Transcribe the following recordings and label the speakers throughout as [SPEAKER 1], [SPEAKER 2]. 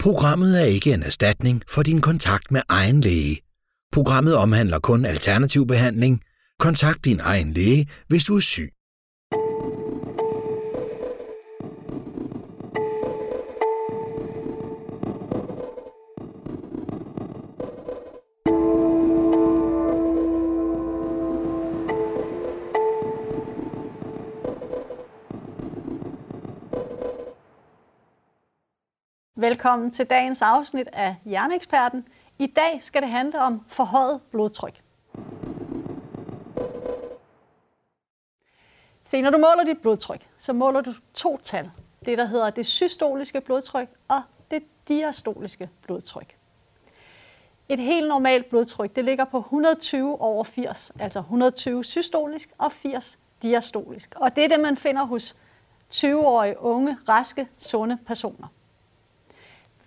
[SPEAKER 1] Programmet er ikke en erstatning for din kontakt med egen læge. Programmet omhandler kun alternativ behandling. Kontakt din egen læge, hvis du er syg.
[SPEAKER 2] Velkommen til dagens afsnit af Hjerneeksperten. I dag skal det handle om forhøjet blodtryk. Se, når du måler dit blodtryk, så måler du to tal. Det, der hedder det systoliske blodtryk og det diastoliske blodtryk. Et helt normalt blodtryk, det ligger på 120 over 80, altså 120 systolisk og 80 diastolisk. Og det er det, man finder hos 20-årige unge, raske, sunde personer.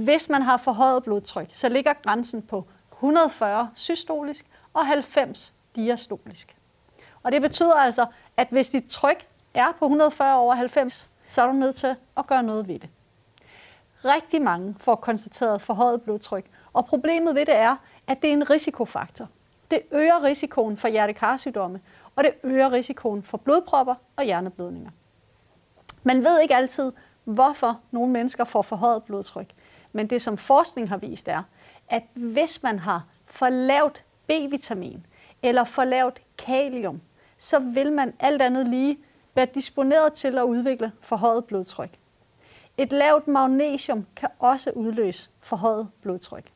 [SPEAKER 2] Hvis man har forhøjet blodtryk, så ligger grænsen på 140 systolisk og 90 diastolisk. Og det betyder altså, at hvis dit tryk er på 140 over 90, så er du nødt til at gøre noget ved det. Rigtig mange får konstateret forhøjet blodtryk, og problemet ved det er, at det er en risikofaktor. Det øger risikoen for hjertekarsygdomme, og det øger risikoen for blodpropper og hjerneblødninger. Man ved ikke altid, hvorfor nogle mennesker får forhøjet blodtryk. Men det, som forskning har vist, er, at hvis man har for lavt B-vitamin eller for lavt kalium, så vil man alt andet lige være disponeret til at udvikle forhøjet blodtryk. Et lavt magnesium kan også udløse forhøjet blodtryk.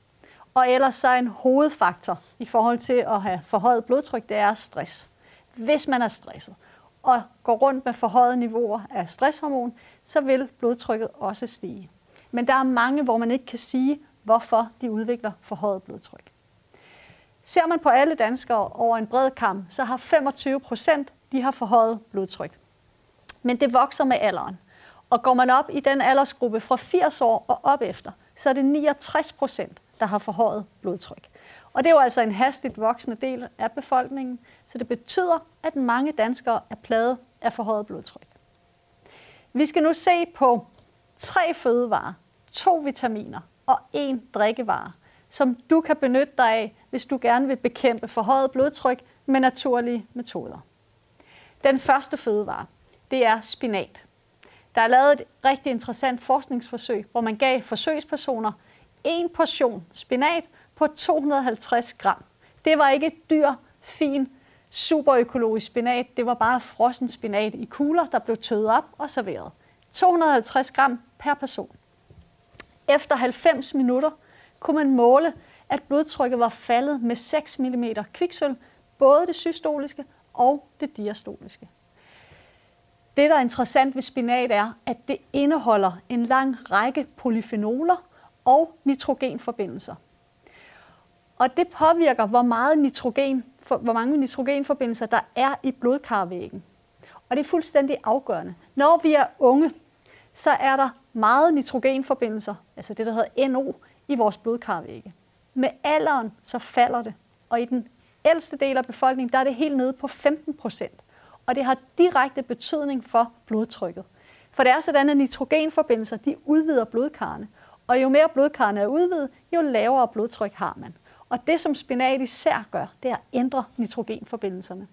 [SPEAKER 2] Og ellers så er en hovedfaktor i forhold til at have forhøjet blodtryk, det er stress. Hvis man er stresset og går rundt med forhøjet niveauer af stresshormon, så vil blodtrykket også stige. Men der er mange, hvor man ikke kan sige, hvorfor de udvikler forhøjet blodtryk. Ser man på alle danskere over en bred kamp, så har 25 procent de har forhøjet blodtryk. Men det vokser med alderen. Og går man op i den aldersgruppe fra 80 år og op efter, så er det 69 procent, der har forhøjet blodtryk. Og det er jo altså en hastigt voksende del af befolkningen, så det betyder, at mange danskere er plaget af forhøjet blodtryk. Vi skal nu se på tre fødevarer, to vitaminer og en drikkevare, som du kan benytte dig af, hvis du gerne vil bekæmpe forhøjet blodtryk med naturlige metoder. Den første fødevare, det er spinat. Der er lavet et rigtig interessant forskningsforsøg, hvor man gav forsøgspersoner en portion spinat på 250 gram. Det var ikke dyr, fin, superøkologisk spinat. Det var bare frossen spinat i kugler, der blev tøet op og serveret. 250 gram per person. Efter 90 minutter kunne man måle, at blodtrykket var faldet med 6 mm kviksøl, både det systoliske og det diastoliske. Det, der er interessant ved spinat, er, at det indeholder en lang række polyfenoler og nitrogenforbindelser. Og det påvirker, hvor, meget nitrogen, hvor mange nitrogenforbindelser der er i blodkarvæggen. Og det er fuldstændig afgørende. Når vi er unge, så er der meget nitrogenforbindelser, altså det, der hedder NO, i vores blodkarvægge. Med alderen så falder det, og i den ældste del af befolkningen, der er det helt nede på 15 procent. Og det har direkte betydning for blodtrykket. For det er sådan, at nitrogenforbindelser de udvider blodkarrene. Og jo mere blodkarrene er udvidet, jo lavere blodtryk har man. Og det, som spinat især gør, det er at ændre nitrogenforbindelserne.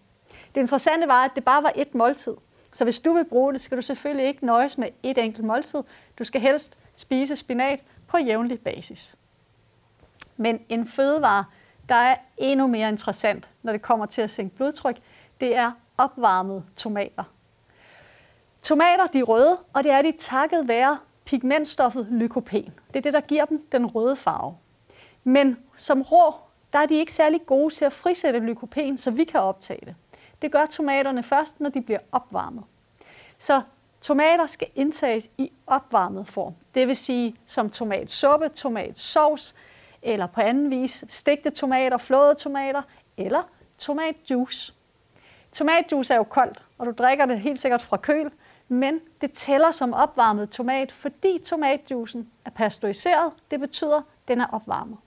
[SPEAKER 2] Det interessante var, at det bare var et måltid. Så hvis du vil bruge det, skal du selvfølgelig ikke nøjes med et enkelt måltid. Du skal helst spise spinat på jævnlig basis. Men en fødevare, der er endnu mere interessant, når det kommer til at sænke blodtryk, det er opvarmede tomater. Tomater de er røde, og det er de takket være pigmentstoffet lykopen. Det er det, der giver dem den røde farve. Men som rå, der er de ikke særlig gode til at frisætte lykopen, så vi kan optage det. Det gør tomaterne først, når de bliver opvarmet. Så tomater skal indtages i opvarmet form. Det vil sige som tomatsuppe, tomatsovs, eller på anden vis stegte tomater, flåede tomater, eller tomatjuice. Tomatjuice er jo koldt, og du drikker det helt sikkert fra køl, men det tæller som opvarmet tomat, fordi tomatjuicen er pasteuriseret. Det betyder, at den er opvarmet.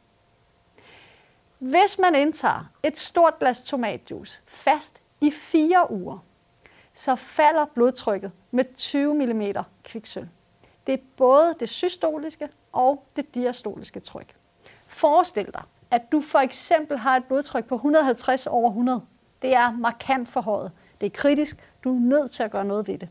[SPEAKER 2] Hvis man indtager et stort glas tomatjuice fast i fire uger, så falder blodtrykket med 20 mm kviksøl. det er både det systoliske og det diastoliske tryk. Forestil dig, at du for eksempel har et blodtryk på 150 over 100. Det er markant forhøjet. Det er kritisk. Du er nødt til at gøre noget ved det.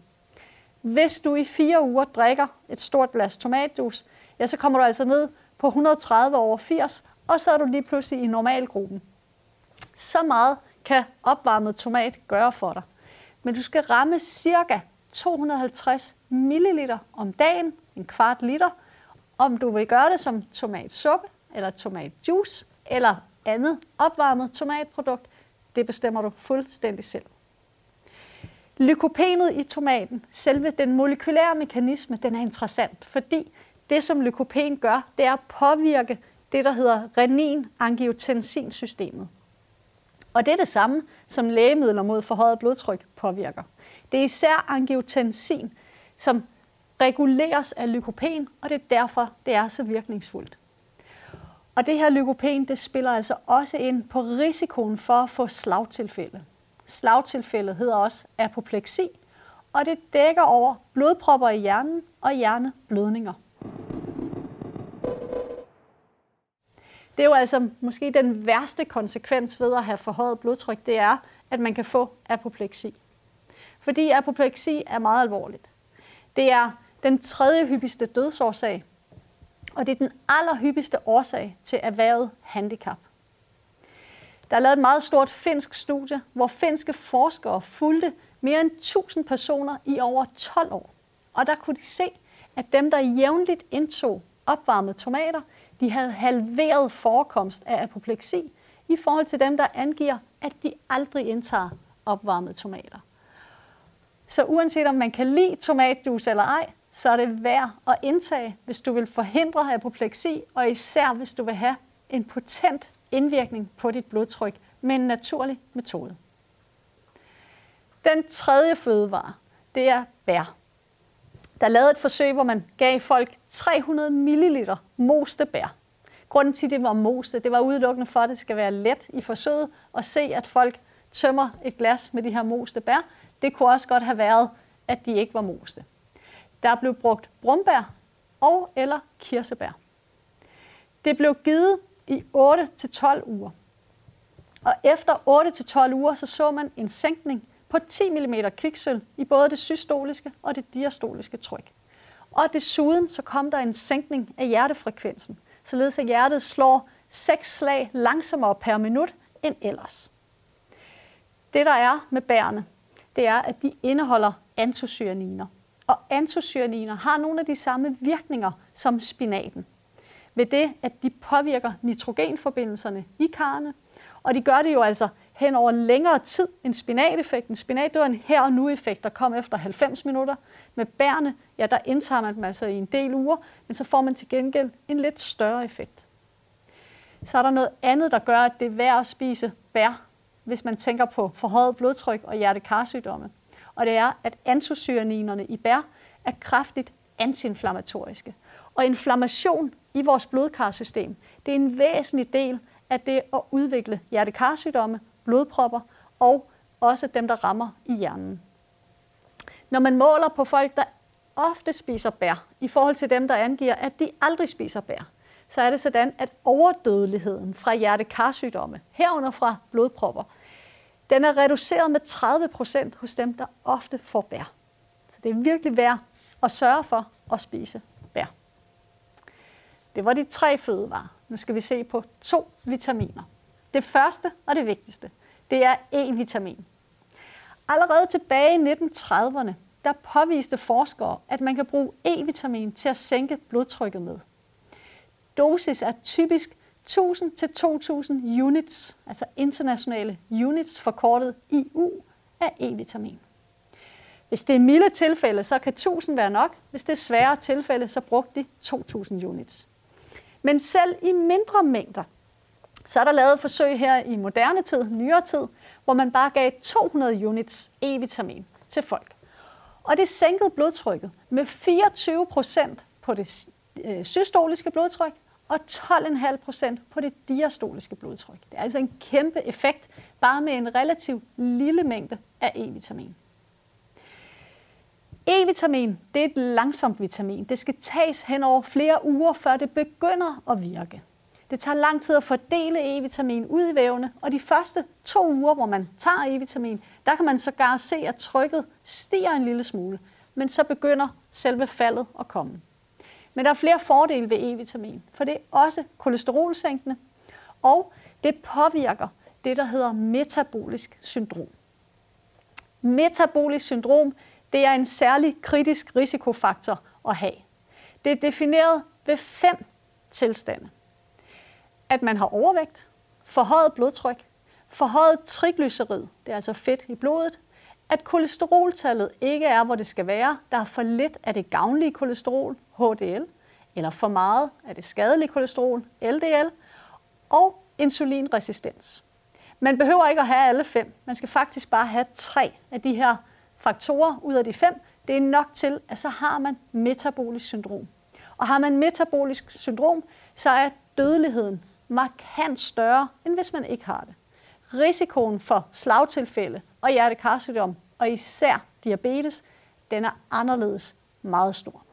[SPEAKER 2] Hvis du i fire uger drikker et stort glas tomatjuice, ja, så kommer du altså ned på 130 over 80, og så er du lige pludselig i normalgruppen. Så meget kan opvarmet tomat gøre for dig. Men du skal ramme cirka 250 ml om dagen, en kvart liter, om du vil gøre det som tomatsuppe eller tomatjuice eller andet opvarmet tomatprodukt, det bestemmer du fuldstændig selv. Lykopenet i tomaten, selve den molekylære mekanisme, den er interessant, fordi det, som lykopen gør, det er at påvirke det, der hedder renin-angiotensin-systemet. Og det er det samme, som lægemidler mod forhøjet blodtryk påvirker. Det er især angiotensin, som reguleres af lykopen, og det er derfor, det er så virkningsfuldt. Og det her lykopen, det spiller altså også ind på risikoen for at få slagtilfælde. Slagtilfældet hedder også apopleksi, og det dækker over blodpropper i hjernen og hjerneblødninger. Det er jo altså måske den værste konsekvens ved at have forhøjet blodtryk, det er, at man kan få apopleksi. Fordi apopleksi er meget alvorligt. Det er den tredje hyppigste dødsårsag, og det er den allerhyppigste årsag til erhvervet handicap. Der er lavet et meget stort finsk studie, hvor finske forskere fulgte mere end 1000 personer i over 12 år. Og der kunne de se, at dem, der jævnligt indtog opvarmede tomater, de havde halveret forekomst af apopleksi i forhold til dem, der angiver, at de aldrig indtager opvarmede tomater. Så uanset om man kan lide tomatjuice eller ej, så er det værd at indtage, hvis du vil forhindre apopleksi, og især hvis du vil have en potent indvirkning på dit blodtryk med en naturlig metode. Den tredje fødevare, det er bær. Der lavede et forsøg, hvor man gav folk 300 ml moste bær. Grunden til, at det var moste, det var udelukkende for, at det skal være let i forsøget at se, at folk tømmer et glas med de her moste bær. Det kunne også godt have været, at de ikke var moste. Der blev brugt brumbær og eller kirsebær. Det blev givet i 8-12 uger. Og efter 8-12 uger, så så man en sænkning på 10 mm kviksøl i både det systoliske og det diastoliske tryk. Og desuden så kom der en sænkning af hjertefrekvensen, således at hjertet slår 6 slag langsommere per minut end ellers. Det der er med bærene, det er, at de indeholder antocyaniner. Og antocyaniner har nogle af de samme virkninger som spinaten. Ved det, at de påvirker nitrogenforbindelserne i karrene, og de gør det jo altså hen over længere tid end spinateffekten. Spinat det var en her og nu effekt, der kom efter 90 minutter. Med bærne, ja, der indtager man dem altså i en del uger, men så får man til gengæld en lidt større effekt. Så er der noget andet, der gør, at det er værd at spise bær, hvis man tænker på forhøjet blodtryk og hjertekarsygdomme. Og det er, at antocyaninerne i bær er kraftigt antiinflammatoriske. Og inflammation i vores blodkarsystem, det er en væsentlig del af det at udvikle hjertekarsygdomme, blodpropper og også dem, der rammer i hjernen. Når man måler på folk, der ofte spiser bær, i forhold til dem, der angiver, at de aldrig spiser bær, så er det sådan, at overdødeligheden fra hjertekarsygdomme, herunder fra blodpropper, den er reduceret med 30 procent hos dem, der ofte får bær. Så det er virkelig værd at sørge for at spise bær. Det var de tre fødevarer. Nu skal vi se på to vitaminer. Det første og det vigtigste, det er E-vitamin. Allerede tilbage i 1930'erne, der påviste forskere, at man kan bruge E-vitamin til at sænke blodtrykket med. Dosis er typisk 1000 til 2000 units, altså internationale units forkortet IU af E-vitamin. Hvis det er milde tilfælde, så kan 1000 være nok. Hvis det er svære tilfælde, så brugte de 2000 units. Men selv i mindre mængder, så er der lavet forsøg her i moderne tid, nyere tid, hvor man bare gav 200 units E-vitamin til folk. Og det sænkede blodtrykket med 24 procent på det øh, systoliske blodtryk og 12,5 procent på det diastoliske blodtryk. Det er altså en kæmpe effekt, bare med en relativt lille mængde af E-vitamin. E-vitamin det er et langsomt vitamin. Det skal tages hen over flere uger, før det begynder at virke. Det tager lang tid at fordele E-vitamin ud i vævene, og de første to uger, hvor man tager E-vitamin, der kan man sågar se, at trykket stiger en lille smule, men så begynder selve faldet at komme. Men der er flere fordele ved E-vitamin, for det er også kolesterolsænkende, og det påvirker det, der hedder metabolisk syndrom. Metabolisk syndrom det er en særlig kritisk risikofaktor at have. Det er defineret ved fem tilstande. At man har overvægt, forhøjet blodtryk, forhøjet triglycerid, det er altså fedt i blodet, at kolesteroltallet ikke er, hvor det skal være, der er for lidt af det gavnlige kolesterol, HDL, eller for meget af det skadelige kolesterol, LDL, og insulinresistens. Man behøver ikke at have alle fem. Man skal faktisk bare have tre af de her faktorer ud af de fem. Det er nok til, at så har man metabolisk syndrom. Og har man metabolisk syndrom, så er dødeligheden markant større, end hvis man ikke har det. Risikoen for slagtilfælde og hjertekarsygdom, og især diabetes, den er anderledes meget stor.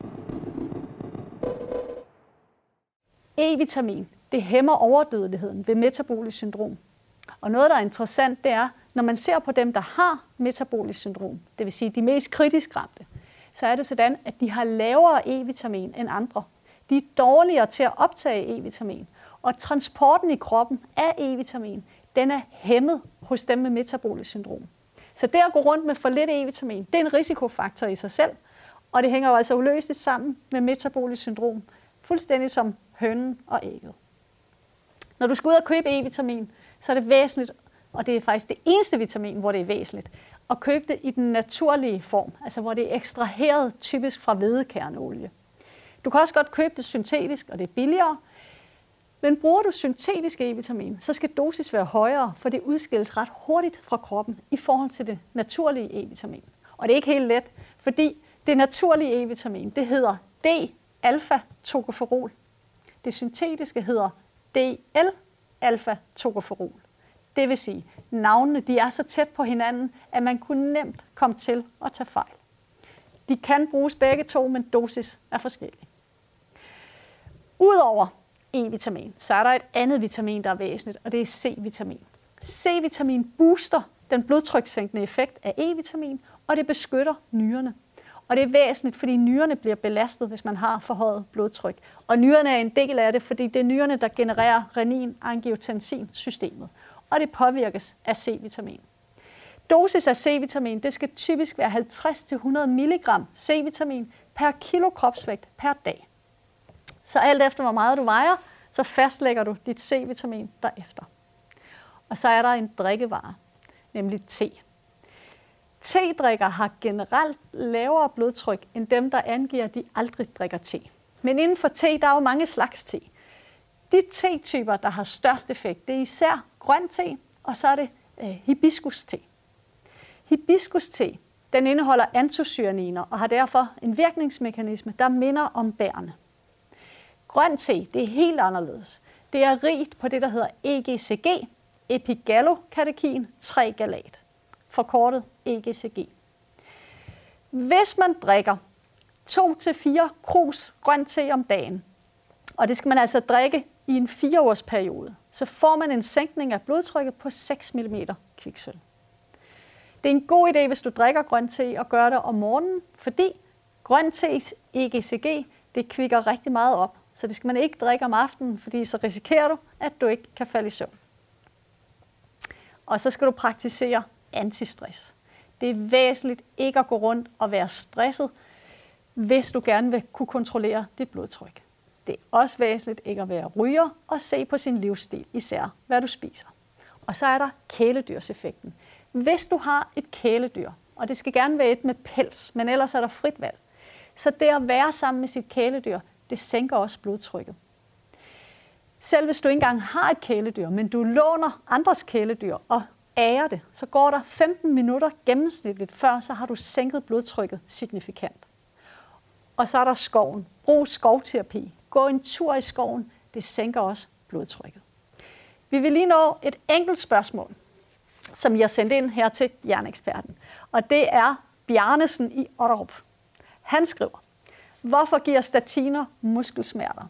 [SPEAKER 2] E-vitamin, det hæmmer overdødeligheden ved metabolisk syndrom. Og noget, der er interessant, det er, når man ser på dem, der har metabolisk syndrom, det vil sige de mest kritisk ramte, så er det sådan, at de har lavere E-vitamin end andre. De er dårligere til at optage E-vitamin, og transporten i kroppen af E-vitamin, den er hæmmet hos dem med metabolisk syndrom. Så det at gå rundt med for lidt E-vitamin, det er en risikofaktor i sig selv, og det hænger jo altså uløseligt sammen med metabolisk syndrom, fuldstændig som hønnen og ægget. Når du skal ud og købe E-vitamin, så er det væsentligt, og det er faktisk det eneste vitamin, hvor det er væsentligt, at købe det i den naturlige form, altså hvor det er ekstraheret typisk fra hvedekerneolie. Du kan også godt købe det syntetisk, og det er billigere, men bruger du syntetisk E-vitamin, så skal dosis være højere, for det udskilles ret hurtigt fra kroppen i forhold til det naturlige E-vitamin. Og det er ikke helt let, fordi det naturlige E-vitamin, det hedder D-alfa-tokoferol. Det syntetiske hedder DL-alfa-tokoferol. Det vil sige, navnene de er så tæt på hinanden, at man kunne nemt komme til at tage fejl. De kan bruges begge to, men dosis er forskellig. Udover E-vitamin, så er der et andet vitamin, der er væsentligt, og det er C-vitamin. C-vitamin booster den blodtrykssænkende effekt af E-vitamin, og det beskytter nyrerne. Og det er væsentligt, fordi nyrerne bliver belastet, hvis man har forhøjet blodtryk. Og nyrerne er en del af det, fordi det er nyrerne, der genererer renin-angiotensin-systemet og det påvirkes af C-vitamin. Dosis af C-vitamin det skal typisk være 50-100 mg C-vitamin per kilo kropsvægt per dag. Så alt efter hvor meget du vejer, så fastlægger du dit C-vitamin derefter. Og så er der en drikkevare, nemlig te. Te-drikker har generelt lavere blodtryk end dem, der angiver, at de aldrig drikker te. Men inden for te, der er jo mange slags te. De te-typer, der har størst effekt, det er især grøn te, og så er det øh, hibiskus-te. Hibiskus-te, den indeholder antocyaniner og har derfor en virkningsmekanisme, der minder om bærene. Grøn te, det er helt anderledes. Det er rigt på det, der hedder EGCG, epigallocatechin 3-galat, forkortet EGCG. Hvis man drikker 2-4 krus grøn te om dagen, og det skal man altså drikke i en 4-års periode, så får man en sænkning af blodtrykket på 6 mm kviksøl. Det er en god idé, hvis du drikker grøn te og gør det om morgenen, fordi grøn te's EGCG, det kvikker rigtig meget op. Så det skal man ikke drikke om aftenen, fordi så risikerer du, at du ikke kan falde i søvn. Og så skal du praktisere antistress. Det er væsentligt ikke at gå rundt og være stresset, hvis du gerne vil kunne kontrollere dit blodtryk. Det er også væsentligt ikke at være ryger og se på sin livsstil, især hvad du spiser. Og så er der kæledyrseffekten. Hvis du har et kæledyr, og det skal gerne være et med pels, men ellers er der frit valg, så det at være sammen med sit kæledyr, det sænker også blodtrykket. Selv hvis du ikke engang har et kæledyr, men du låner andres kæledyr og ærer det, så går der 15 minutter gennemsnitligt før, så har du sænket blodtrykket signifikant. Og så er der skoven. Brug skovterapi. Gå en tur i skoven. Det sænker også blodtrykket. Vi vil lige nå et enkelt spørgsmål, som jeg har sendt ind her til Hjerneeksperten. Og det er Bjarnesen i Otterup. Han skriver, hvorfor giver statiner muskelsmerter?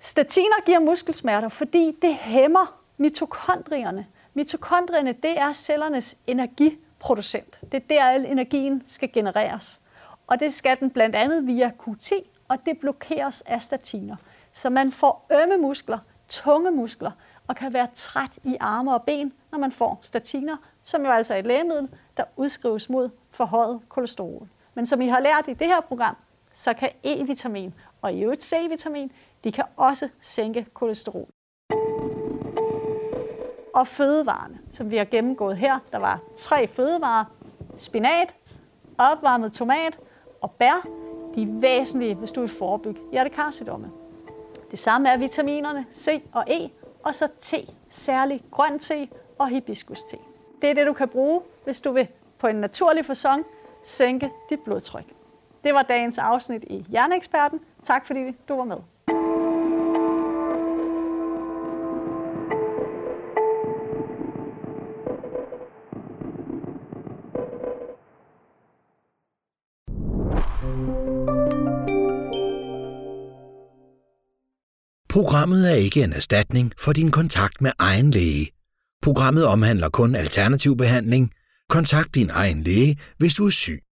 [SPEAKER 2] Statiner giver muskelsmerter, fordi det hæmmer mitokondrierne. Mitokondrierne, det er cellernes energiproducent. Det er der, al energien skal genereres. Og det skal den blandt andet via Q10, og det blokeres af statiner. Så man får ømme muskler, tunge muskler, og kan være træt i arme og ben, når man får statiner, som jo altså er et lægemiddel, der udskrives mod forhøjet kolesterol. Men som I har lært i det her program, så kan E-vitamin og i øvrigt C-vitamin, de kan også sænke kolesterol. Og fødevarene, som vi har gennemgået her, der var tre fødevarer. Spinat, opvarmet tomat og bær, de er væsentlige, hvis du vil forebygge hjertekarsygdomme. Det samme er vitaminerne C og E, og så te, særligt grøn te og hibiskus te. Det er det, du kan bruge, hvis du vil på en naturlig fasong sænke dit blodtryk. Det var dagens afsnit i Hjerneeksperten. Tak fordi du var med.
[SPEAKER 1] Programmet er ikke en erstatning for din kontakt med egen læge. Programmet omhandler kun alternativ behandling. Kontakt din egen læge, hvis du er syg.